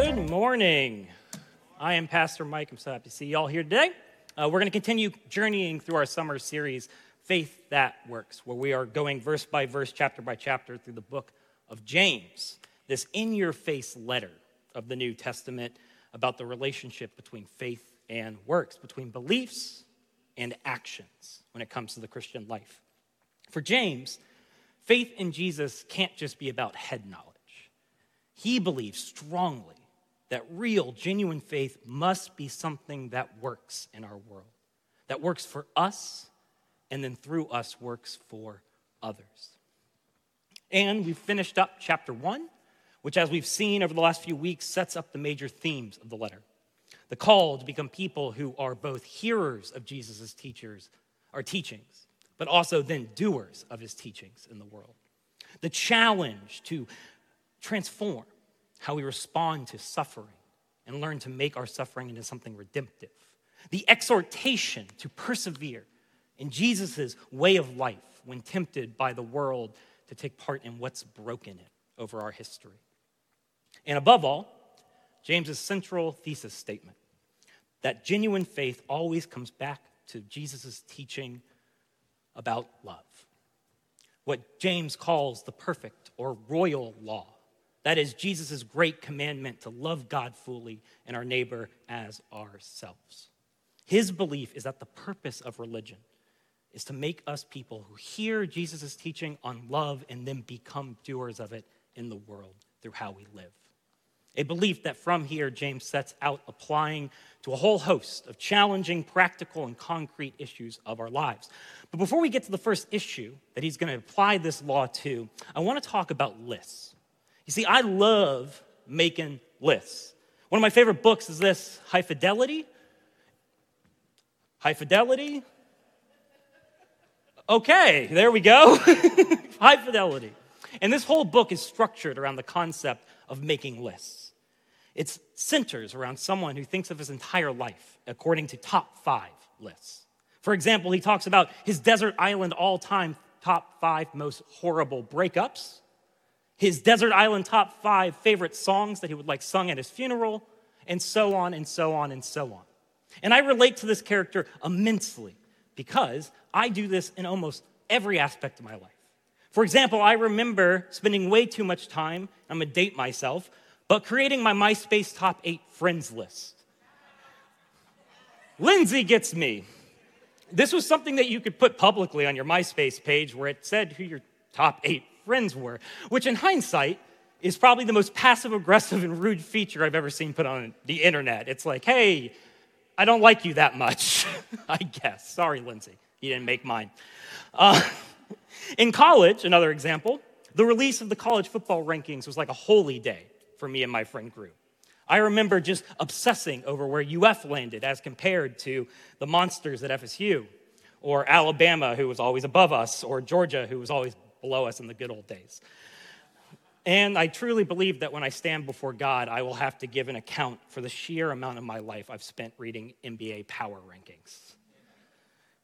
Good morning. I am Pastor Mike. I'm so happy to see you all here today. Uh, we're going to continue journeying through our summer series, Faith That Works, where we are going verse by verse, chapter by chapter through the book of James, this in your face letter of the New Testament about the relationship between faith and works, between beliefs and actions when it comes to the Christian life. For James, faith in Jesus can't just be about head knowledge. He believes strongly that real, genuine faith must be something that works in our world, that works for us, and then through us works for others. And we've finished up chapter one, which, as we've seen over the last few weeks, sets up the major themes of the letter. The call to become people who are both hearers of Jesus' teachers, our teachings, but also then doers of his teachings in the world. The challenge to transform how we respond to suffering and learn to make our suffering into something redemptive. The exhortation to persevere in Jesus' way of life when tempted by the world to take part in what's broken it over our history. And above all, James's central thesis statement that genuine faith always comes back to Jesus' teaching about love. What James calls the perfect or royal law that is Jesus' great commandment to love God fully and our neighbor as ourselves. His belief is that the purpose of religion is to make us people who hear Jesus' teaching on love and then become doers of it in the world through how we live. A belief that from here James sets out applying to a whole host of challenging, practical, and concrete issues of our lives. But before we get to the first issue that he's going to apply this law to, I want to talk about lists. You see, I love making lists. One of my favorite books is this High Fidelity. High Fidelity. Okay, there we go. High Fidelity. And this whole book is structured around the concept of making lists. It centers around someone who thinks of his entire life according to top five lists. For example, he talks about his desert island all time top five most horrible breakups his desert island top five favorite songs that he would like sung at his funeral, and so on and so on and so on. And I relate to this character immensely because I do this in almost every aspect of my life. For example, I remember spending way too much time, I'm gonna date myself, but creating my MySpace top eight friends list. Lindsay gets me. This was something that you could put publicly on your MySpace page where it said who your top eight friends were, which in hindsight is probably the most passive aggressive and rude feature I've ever seen put on the internet. It's like, hey, I don't like you that much, I guess. Sorry, Lindsay, you didn't make mine. Uh, in college, another example, the release of the college football rankings was like a holy day for me and my friend group. I remember just obsessing over where UF landed as compared to the monsters at FSU, or Alabama, who was always above us, or Georgia, who was always below us in the good old days. And I truly believe that when I stand before God, I will have to give an account for the sheer amount of my life I've spent reading NBA power rankings.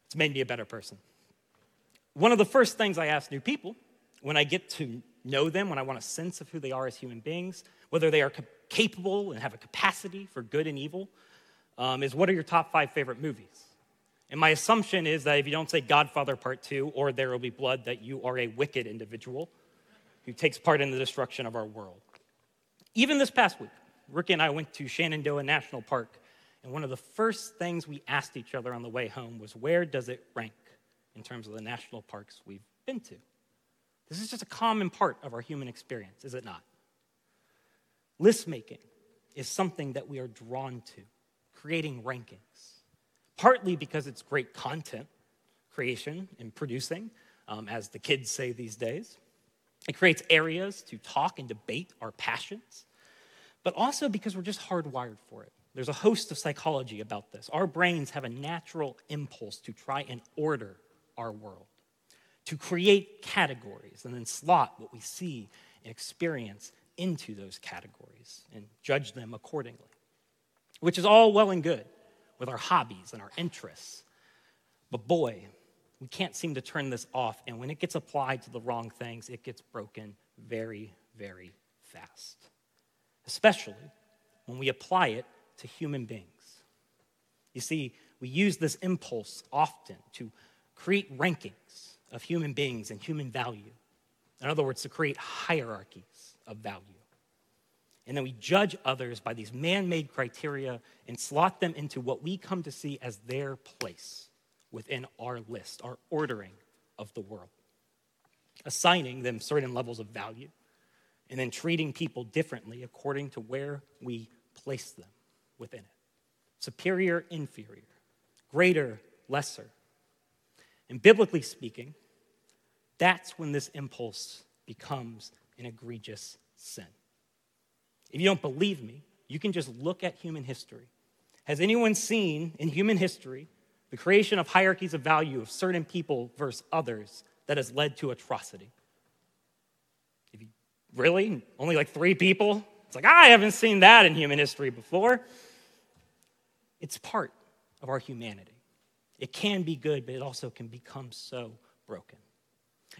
It's made me a better person. One of the first things I ask new people when I get to know them, when I want a sense of who they are as human beings, whether they are capable and have a capacity for good and evil, um, is what are your top five favorite movies? And my assumption is that if you don't say Godfather Part 2 or There Will Be Blood, that you are a wicked individual who takes part in the destruction of our world. Even this past week, Ricky and I went to Shenandoah National Park, and one of the first things we asked each other on the way home was where does it rank in terms of the national parks we've been to? This is just a common part of our human experience, is it not? List making is something that we are drawn to, creating rankings partly because it's great content creation and producing, um, as the kids say these days. It creates areas to talk and debate our passions, but also because we're just hardwired for it. There's a host of psychology about this. Our brains have a natural impulse to try and order our world, to create categories and then slot what we see and experience into those categories and judge them accordingly, which is all well and good with our hobbies and our interests. But boy, we can't seem to turn this off. And when it gets applied to the wrong things, it gets broken very, very fast. Especially when we apply it to human beings. You see, we use this impulse often to create rankings of human beings and human value. In other words, to create hierarchies of value. And then we judge others by these man made criteria and slot them into what we come to see as their place within our list, our ordering of the world, assigning them certain levels of value, and then treating people differently according to where we place them within it superior, inferior, greater, lesser. And biblically speaking, that's when this impulse becomes an egregious sin. If you don't believe me, you can just look at human history. Has anyone seen in human history the creation of hierarchies of value of certain people versus others that has led to atrocity. You, really? Only like three people? It's like, I haven't seen that in human history before. It's part of our humanity. It can be good, but it also can become so broken.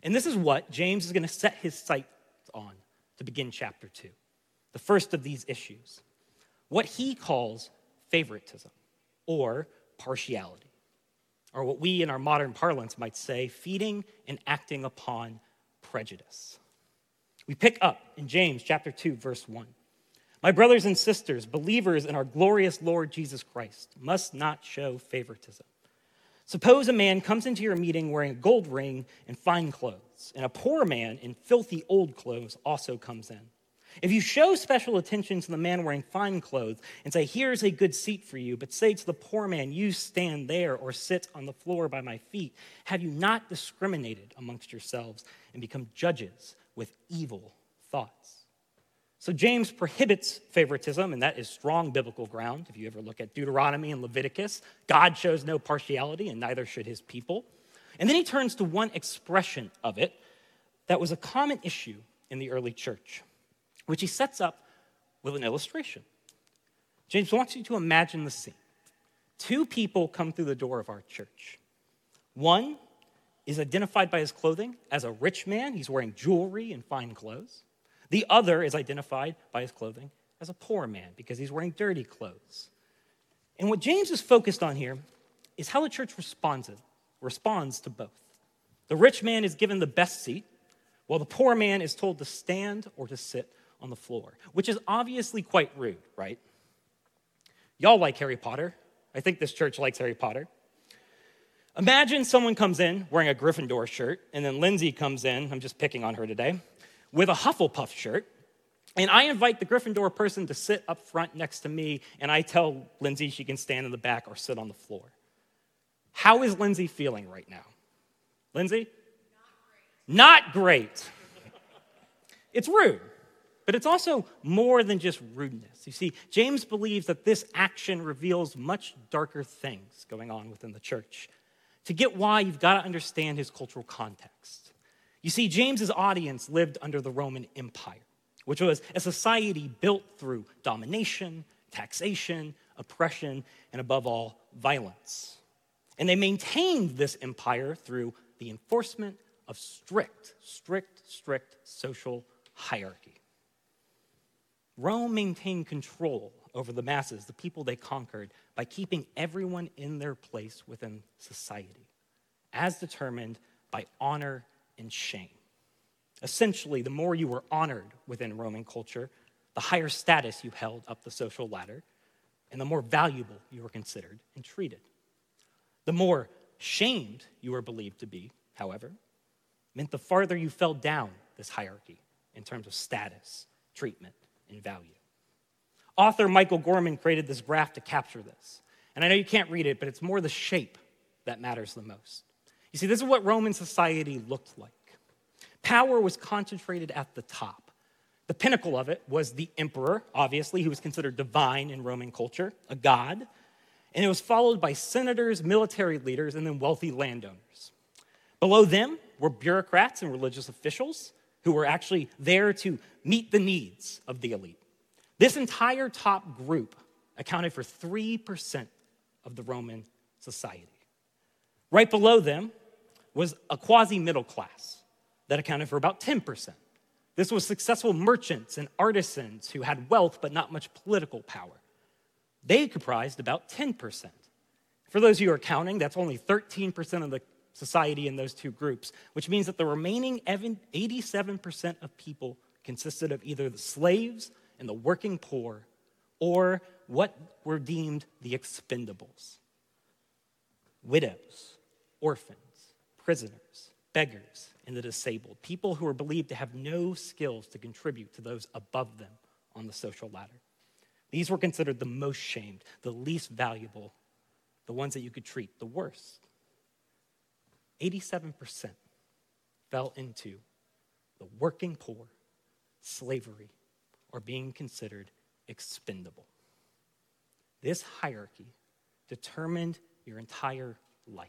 And this is what James is going to set his sights on to begin chapter 2. The first of these issues. What he calls favoritism or partiality or what we in our modern parlance might say, feeding and acting upon prejudice. We pick up in James chapter 2 verse 1. My brothers and sisters, believers in our glorious Lord Jesus Christ, must not show favoritism. Suppose a man comes into your meeting wearing a gold ring and fine clothes, and a poor man in filthy old clothes also comes in. If you show special attention to the man wearing fine clothes and say, Here's a good seat for you, but say to the poor man, You stand there or sit on the floor by my feet, have you not discriminated amongst yourselves and become judges with evil thoughts? So James prohibits favoritism, and that is strong biblical ground. If you ever look at Deuteronomy and Leviticus, God shows no partiality, and neither should his people. And then he turns to one expression of it that was a common issue in the early church which he sets up with an illustration. James wants you to imagine the scene. Two people come through the door of our church. One is identified by his clothing as a rich man, he's wearing jewelry and fine clothes. The other is identified by his clothing as a poor man because he's wearing dirty clothes. And what James is focused on here is how the church responds, responds to both. The rich man is given the best seat, while the poor man is told to stand or to sit on the floor, which is obviously quite rude, right? Y'all like Harry Potter. I think this church likes Harry Potter. Imagine someone comes in wearing a Gryffindor shirt, and then Lindsay comes in, I'm just picking on her today, with a Hufflepuff shirt. And I invite the Gryffindor person to sit up front next to me, and I tell Lindsay she can stand in the back or sit on the floor. How is Lindsay feeling right now? Lindsay? Not great. Not great. it's rude. But it's also more than just rudeness. You see, James believes that this action reveals much darker things going on within the church. To get why, you've got to understand his cultural context. You see, James's audience lived under the Roman Empire, which was a society built through domination, taxation, oppression, and above all, violence. And they maintained this empire through the enforcement of strict, strict, strict social hierarchy. Rome maintained control over the masses, the people they conquered, by keeping everyone in their place within society, as determined by honor and shame. Essentially, the more you were honored within Roman culture, the higher status you held up the social ladder, and the more valuable you were considered and treated. The more shamed you were believed to be, however, meant the farther you fell down this hierarchy in terms of status, treatment, and value. Author Michael Gorman created this graph to capture this. And I know you can't read it, but it's more the shape that matters the most. You see, this is what Roman society looked like. Power was concentrated at the top. The pinnacle of it was the emperor, obviously, who was considered divine in Roman culture, a god. And it was followed by senators, military leaders, and then wealthy landowners. Below them were bureaucrats and religious officials who were actually there to meet the needs of the elite. This entire top group accounted for 3% of the Roman society. Right below them was a quasi middle class that accounted for about 10%. This was successful merchants and artisans who had wealth but not much political power. They comprised about 10%. For those of you who are counting, that's only 13% of the society in those two groups, which means that the remaining 87% of people consisted of either the slaves and the working poor or what were deemed the expendables widows, orphans, prisoners, beggars, and the disabled, people who were believed to have no skills to contribute to those above them on the social ladder. These were considered the most shamed, the least valuable, the ones that you could treat the worst. 87% fell into the working poor, slavery, or being considered expendable. This hierarchy determined your entire life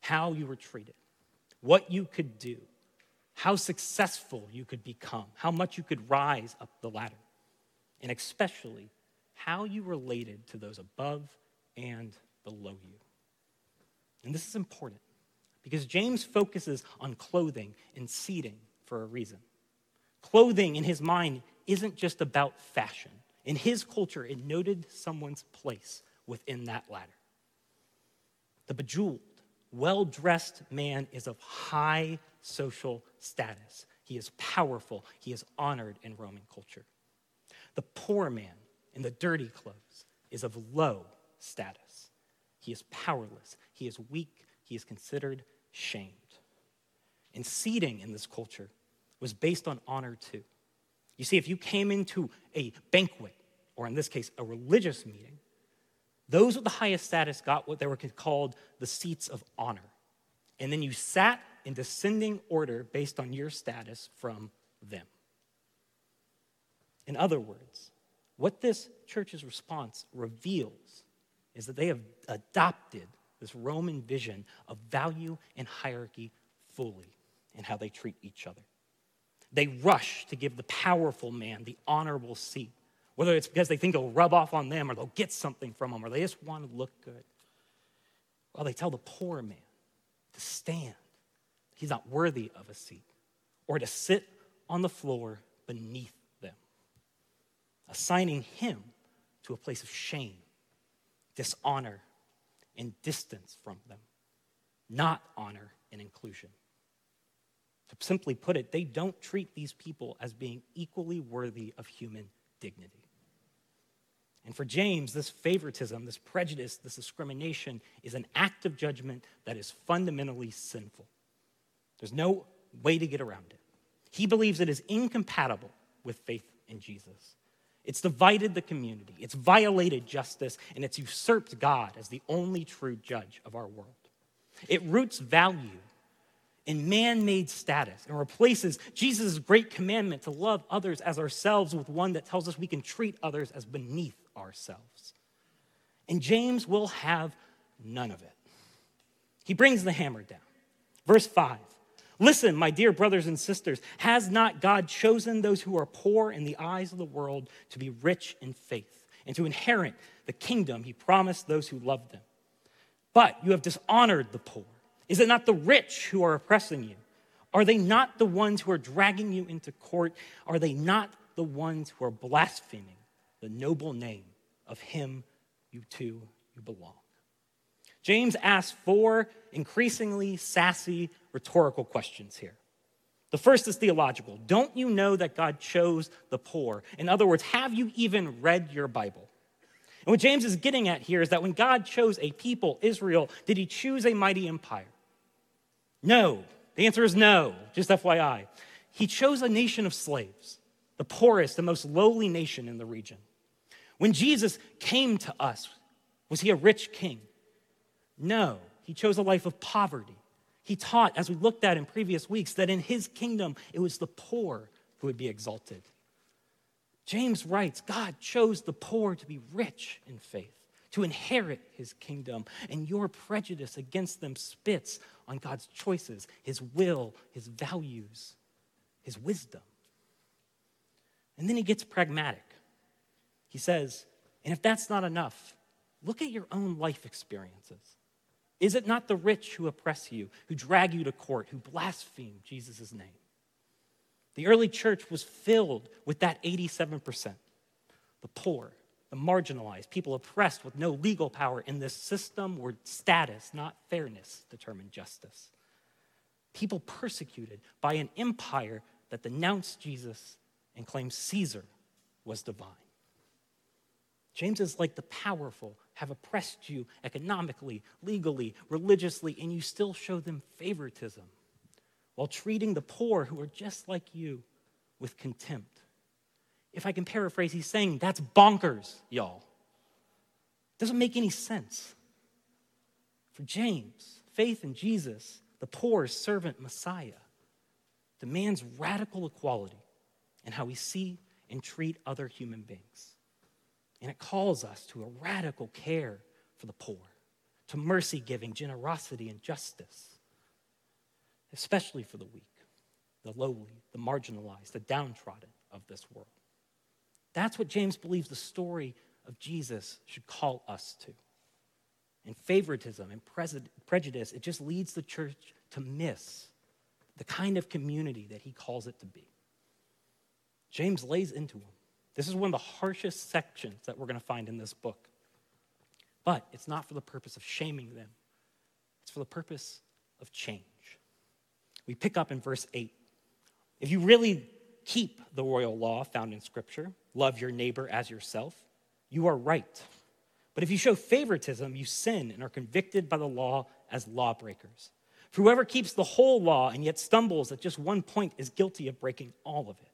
how you were treated, what you could do, how successful you could become, how much you could rise up the ladder, and especially how you related to those above and below you. And this is important because James focuses on clothing and seating for a reason. Clothing in his mind isn't just about fashion. In his culture, it noted someone's place within that ladder. The bejeweled, well dressed man is of high social status. He is powerful, he is honored in Roman culture. The poor man in the dirty clothes is of low status. He is powerless, he is weak, he is considered shamed. And seating in this culture was based on honor too. You see, if you came into a banquet, or in this case, a religious meeting, those with the highest status got what they were called the seats of honor. And then you sat in descending order based on your status from them. In other words, what this church's response reveals is that they have adopted this Roman vision of value and hierarchy fully in how they treat each other. They rush to give the powerful man the honorable seat, whether it's because they think it'll rub off on them or they'll get something from them or they just want to look good. Well, they tell the poor man to stand. He's not worthy of a seat or to sit on the floor beneath them, assigning him to a place of shame, dishonor, and distance from them, not honor and inclusion. To simply put it, they don't treat these people as being equally worthy of human dignity. And for James, this favoritism, this prejudice, this discrimination is an act of judgment that is fundamentally sinful. There's no way to get around it. He believes it is incompatible with faith in Jesus. It's divided the community, it's violated justice, and it's usurped God as the only true judge of our world. It roots value in man made status and replaces Jesus' great commandment to love others as ourselves with one that tells us we can treat others as beneath ourselves. And James will have none of it. He brings the hammer down. Verse 5 Listen, my dear brothers and sisters, has not God chosen those who are poor in the eyes of the world to be rich in faith and to inherit the kingdom he promised those who love them? But you have dishonored the poor. Is it not the rich who are oppressing you? Are they not the ones who are dragging you into court? Are they not the ones who are blaspheming the noble name of him you to you belong? James asks four increasingly sassy rhetorical questions here. The first is theological. Don't you know that God chose the poor? In other words, have you even read your Bible? And what James is getting at here is that when God chose a people, Israel, did he choose a mighty empire? No. The answer is no, just FYI. He chose a nation of slaves, the poorest, the most lowly nation in the region. When Jesus came to us, was he a rich king? No. He chose a life of poverty. He taught, as we looked at in previous weeks, that in his kingdom it was the poor who would be exalted. James writes God chose the poor to be rich in faith to inherit his kingdom, and your prejudice against them spits on God's choices, his will, his values, his wisdom. And then he gets pragmatic. He says, and if that's not enough, look at your own life experiences. Is it not the rich who oppress you, who drag you to court, who blaspheme Jesus' name? The early church was filled with that 87% the poor, the marginalized, people oppressed with no legal power in this system where status, not fairness, determined justice. People persecuted by an empire that denounced Jesus and claimed Caesar was divine. James is like the powerful have oppressed you economically, legally, religiously, and you still show them favoritism while treating the poor who are just like you with contempt. If I can paraphrase, he's saying that's bonkers, y'all. Doesn't make any sense. For James, faith in Jesus, the poor servant Messiah, demands radical equality in how we see and treat other human beings. And it calls us to a radical care for the poor, to mercy giving, generosity, and justice, especially for the weak, the lowly, the marginalized, the downtrodden of this world. That's what James believes the story of Jesus should call us to. And favoritism and prejudice, it just leads the church to miss the kind of community that he calls it to be. James lays into them this is one of the harshest sections that we're going to find in this book. But it's not for the purpose of shaming them, it's for the purpose of change. We pick up in verse 8. If you really keep the royal law found in Scripture, love your neighbor as yourself, you are right. But if you show favoritism, you sin and are convicted by the law as lawbreakers. For whoever keeps the whole law and yet stumbles at just one point is guilty of breaking all of it.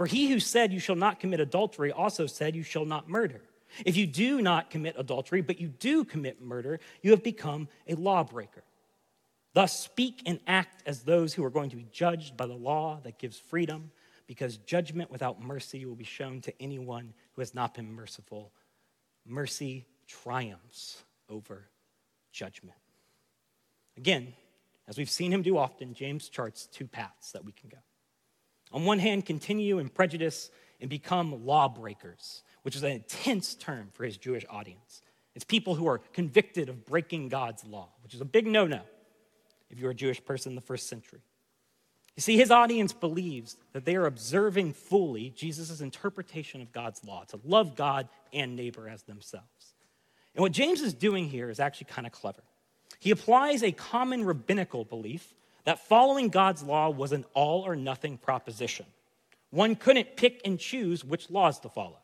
For he who said, You shall not commit adultery, also said, You shall not murder. If you do not commit adultery, but you do commit murder, you have become a lawbreaker. Thus, speak and act as those who are going to be judged by the law that gives freedom, because judgment without mercy will be shown to anyone who has not been merciful. Mercy triumphs over judgment. Again, as we've seen him do often, James charts two paths that we can go. On one hand, continue in prejudice and become lawbreakers, which is an intense term for his Jewish audience. It's people who are convicted of breaking God's law, which is a big no no if you're a Jewish person in the first century. You see, his audience believes that they are observing fully Jesus' interpretation of God's law to love God and neighbor as themselves. And what James is doing here is actually kind of clever. He applies a common rabbinical belief that following God's law was an all or nothing proposition. One couldn't pick and choose which laws to follow.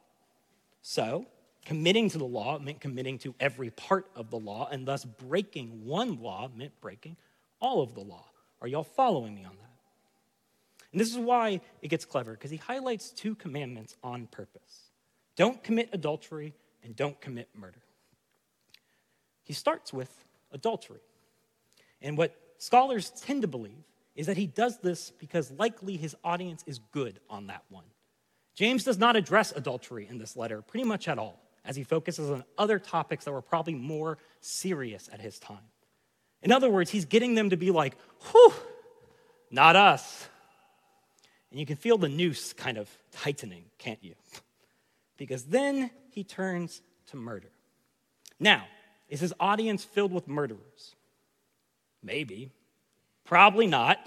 So, committing to the law meant committing to every part of the law, and thus breaking one law meant breaking all of the law. Are y'all following me on that? And this is why it gets clever, because he highlights two commandments on purpose don't commit adultery and don't commit murder. He starts with adultery. And what scholars tend to believe is that he does this because likely his audience is good on that one. James does not address adultery in this letter pretty much at all, as he focuses on other topics that were probably more serious at his time. In other words, he's getting them to be like, whew, not us. And you can feel the noose kind of tightening, can't you? Because then he turns to murder. Now, is his audience filled with murderers? Maybe. Probably not.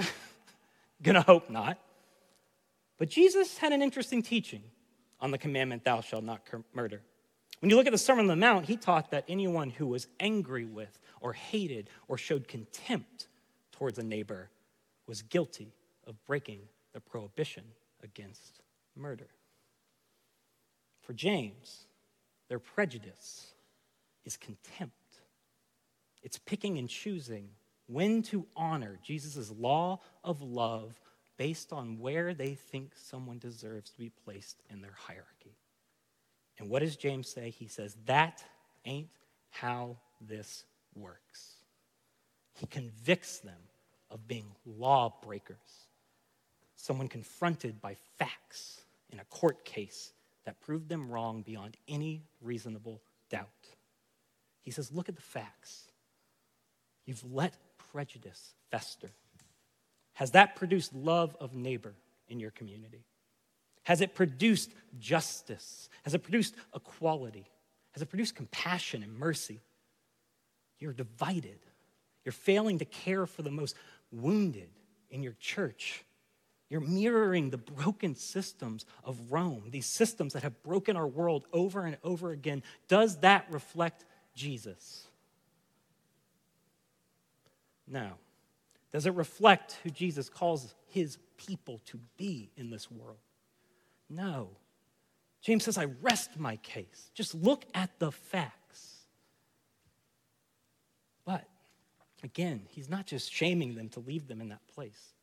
Gonna hope not. But Jesus had an interesting teaching on the commandment, Thou shalt not murder. When you look at the Sermon on the Mount, he taught that anyone who was angry with, or hated, or showed contempt towards a neighbor was guilty of breaking the prohibition against murder. For James, their prejudice is contempt. It's picking and choosing when to honor Jesus' law of love based on where they think someone deserves to be placed in their hierarchy. And what does James say? He says, That ain't how this works. He convicts them of being lawbreakers, someone confronted by facts in a court case that proved them wrong beyond any reasonable doubt. He says, Look at the facts. You've let prejudice fester? Has that produced love of neighbor in your community? Has it produced justice? Has it produced equality? Has it produced compassion and mercy? You're divided. You're failing to care for the most wounded in your church. You're mirroring the broken systems of Rome, these systems that have broken our world over and over again. Does that reflect Jesus? No. Does it reflect who Jesus calls his people to be in this world? No. James says, I rest my case. Just look at the facts. But again, he's not just shaming them to leave them in that place.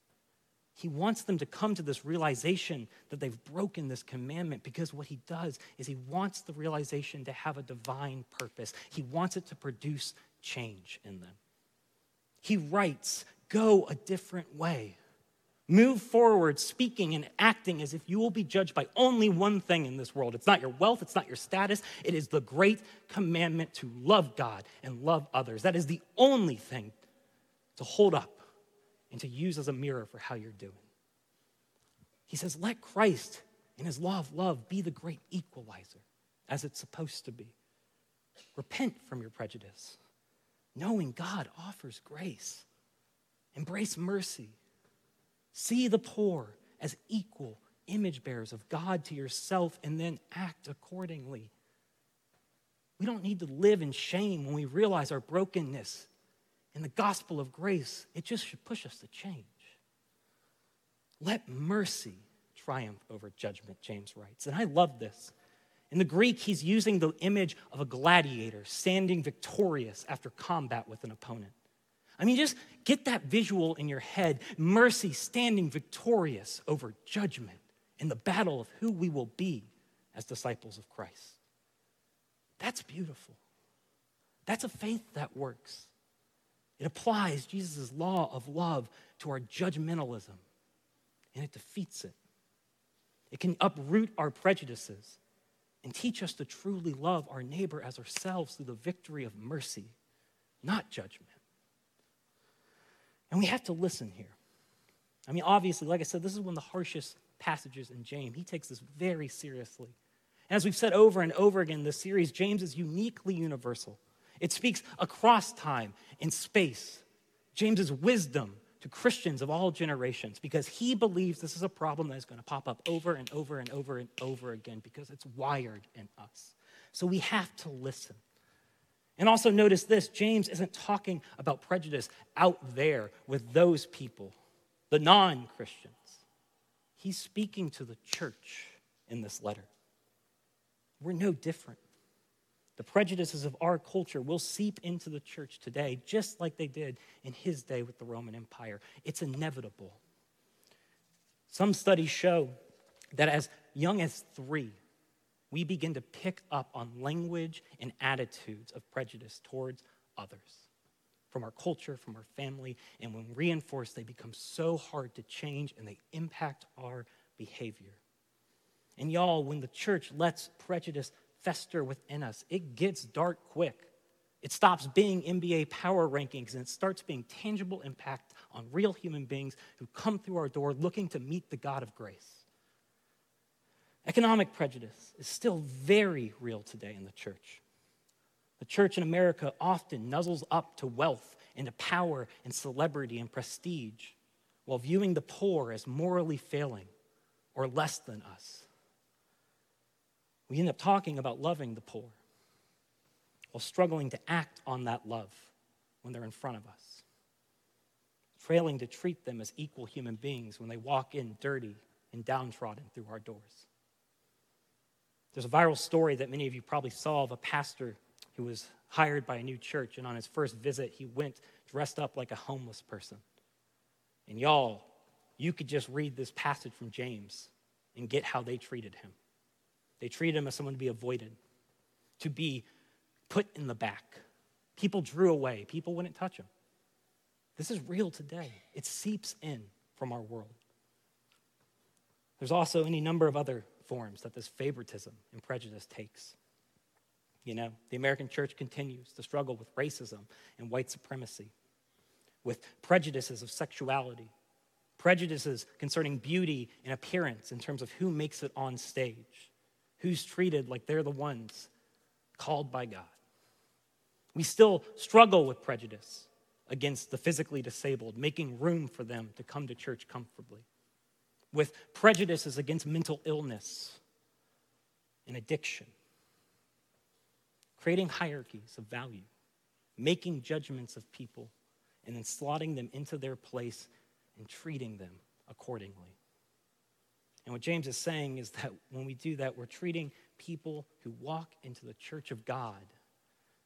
He wants them to come to this realization that they've broken this commandment because what he does is he wants the realization to have a divine purpose. He wants it to produce change in them. He writes, Go a different way. Move forward, speaking and acting as if you will be judged by only one thing in this world. It's not your wealth, it's not your status, it is the great commandment to love God and love others. That is the only thing to hold up and to use as a mirror for how you're doing. He says, let Christ in his law of love be the great equalizer, as it's supposed to be. Repent from your prejudice, knowing God offers grace. Embrace mercy. See the poor as equal image bearers of God to yourself, and then act accordingly. We don't need to live in shame when we realize our brokenness in the gospel of grace, it just should push us to change. Let mercy triumph over judgment, James writes. And I love this. In the Greek, he's using the image of a gladiator standing victorious after combat with an opponent. I mean, just get that visual in your head mercy standing victorious over judgment in the battle of who we will be as disciples of Christ. That's beautiful. That's a faith that works. It applies Jesus' law of love to our judgmentalism, and it defeats it. It can uproot our prejudices and teach us to truly love our neighbor as ourselves through the victory of mercy, not judgment. And we have to listen here. I mean, obviously, like I said, this is one of the harshest passages in James. He takes this very seriously. And as we've said over and over again in this series, James is uniquely universal. It speaks across time and space. James's wisdom to Christians of all generations because he believes this is a problem that is going to pop up over and over and over and over again because it's wired in us. So we have to listen. And also notice this James isn't talking about prejudice out there with those people, the non Christians. He's speaking to the church in this letter. We're no different. The prejudices of our culture will seep into the church today, just like they did in his day with the Roman Empire. It's inevitable. Some studies show that as young as three, we begin to pick up on language and attitudes of prejudice towards others from our culture, from our family, and when reinforced, they become so hard to change and they impact our behavior. And y'all, when the church lets prejudice fester within us. It gets dark quick. It stops being NBA power rankings and it starts being tangible impact on real human beings who come through our door looking to meet the God of grace. Economic prejudice is still very real today in the church. The church in America often nuzzles up to wealth and to power and celebrity and prestige while viewing the poor as morally failing or less than us we end up talking about loving the poor while struggling to act on that love when they're in front of us, failing to treat them as equal human beings when they walk in dirty and downtrodden through our doors. There's a viral story that many of you probably saw of a pastor who was hired by a new church, and on his first visit, he went dressed up like a homeless person. And y'all, you could just read this passage from James and get how they treated him. They treated him as someone to be avoided, to be put in the back. People drew away, people wouldn't touch him. This is real today. It seeps in from our world. There's also any number of other forms that this favoritism and prejudice takes. You know, the American church continues to struggle with racism and white supremacy, with prejudices of sexuality, prejudices concerning beauty and appearance in terms of who makes it on stage, who's treated like they're the ones called by God. We still struggle with prejudice against the physically disabled, making room for them to come to church comfortably. with prejudices against mental illness and addiction, creating hierarchies of value, making judgments of people, and then slotting them into their place and treating them accordingly. And what James is saying is that when we do that, we're treating people who walk into the church of God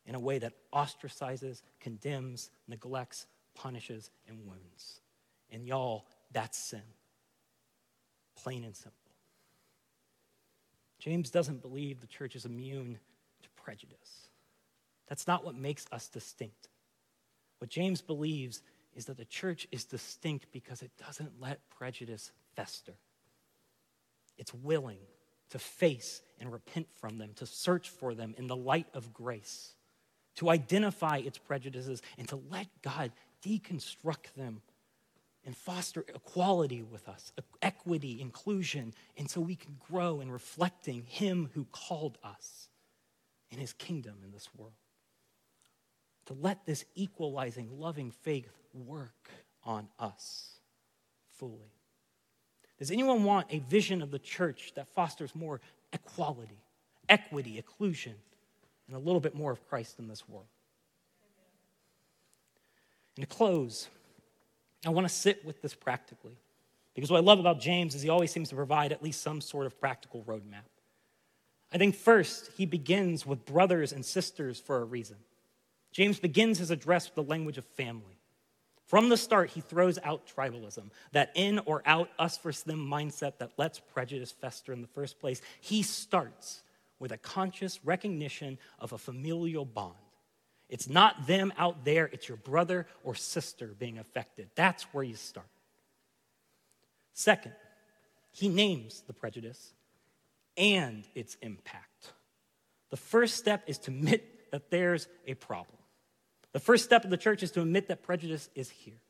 in a way that ostracizes, condemns, neglects, punishes, and wounds. And y'all, that's sin. Plain and simple. James doesn't believe the church is immune to prejudice. That's not what makes us distinct. What James believes is that the church is distinct because it doesn't let prejudice fester. It's willing to face and repent from them, to search for them in the light of grace, to identify its prejudices, and to let God deconstruct them and foster equality with us, equity, inclusion, and so we can grow in reflecting Him who called us in His kingdom in this world. To let this equalizing, loving faith work on us fully. Does anyone want a vision of the church that fosters more equality, equity, inclusion, and a little bit more of Christ in this world? And to close, I want to sit with this practically. Because what I love about James is he always seems to provide at least some sort of practical roadmap. I think first, he begins with brothers and sisters for a reason. James begins his address with the language of family. From the start, he throws out tribalism, that in or out, us versus them mindset that lets prejudice fester in the first place. He starts with a conscious recognition of a familial bond. It's not them out there, it's your brother or sister being affected. That's where you start. Second, he names the prejudice and its impact. The first step is to admit that there's a problem. The first step of the church is to admit that prejudice is here.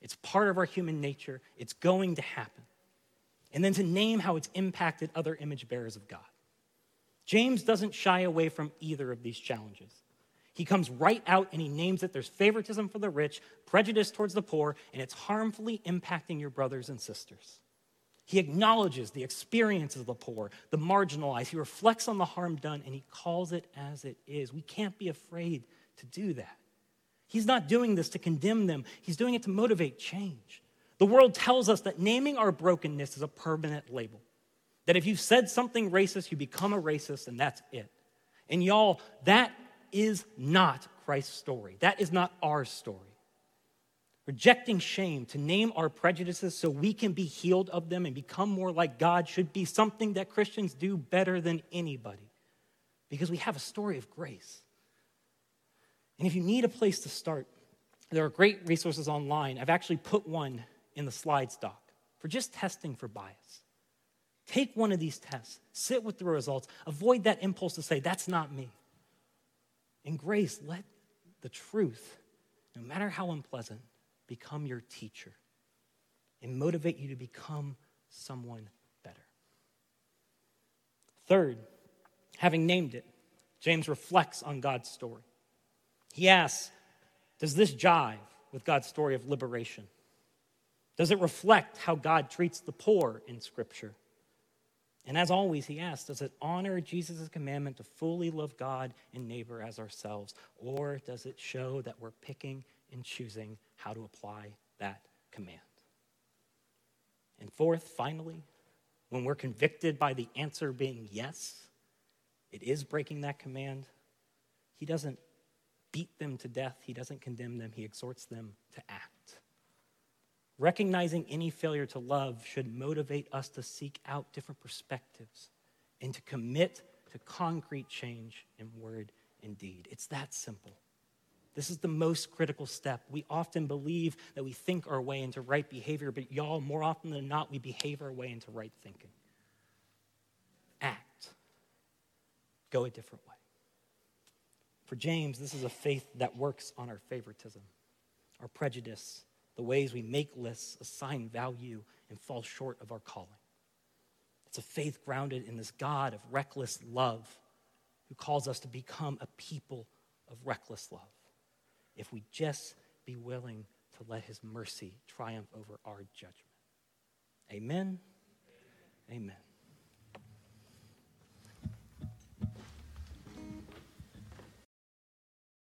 It's part of our human nature, it's going to happen. And then to name how it's impacted other image bearers of God. James doesn't shy away from either of these challenges. He comes right out and he names it there's favoritism for the rich, prejudice towards the poor, and it's harmfully impacting your brothers and sisters. He acknowledges the experiences of the poor, the marginalized. He reflects on the harm done and he calls it as it is. We can't be afraid to do that. He's not doing this to condemn them, he's doing it to motivate change. The world tells us that naming our brokenness is a permanent label. That if you've said something racist, you become a racist, and that's it. And y'all, that is not Christ's story. That is not our story. Rejecting shame to name our prejudices so we can be healed of them and become more like God should be something that Christians do better than anybody because we have a story of grace. And if you need a place to start, there are great resources online. I've actually put one in the slides doc for just testing for bias. Take one of these tests, sit with the results, avoid that impulse to say, that's not me. In grace, let the truth, no matter how unpleasant, become your teacher and motivate you to become someone better. Third, having named it, James reflects on God's story. He asks, Does this jive with God's story of liberation? Does it reflect how God treats the poor in Scripture? And as always, he asks, does it honor Jesus' commandment to fully love God and neighbor as ourselves? Or does it show that we're picking and choosing how to apply that command? And fourth, finally, when we're convicted by the answer being yes, it is breaking that command, he doesn't beat them to death, he doesn't condemn them, he exhorts them to act. Recognizing any failure to love should motivate us to seek out different perspectives and to commit to concrete change in word and deed. It's that simple. This is the most critical step. We often believe that we think our way into right behavior, but y'all, more often than not, we behave our way into right thinking. Act. Go a different way. For James, this is a faith that works on our favoritism, our prejudice, the ways we make lists, assign value, and fall short of our calling. It's a faith grounded in this God of reckless love who calls us to become a people of reckless love if we just be willing to let his mercy triumph over our judgment. Amen. Amen.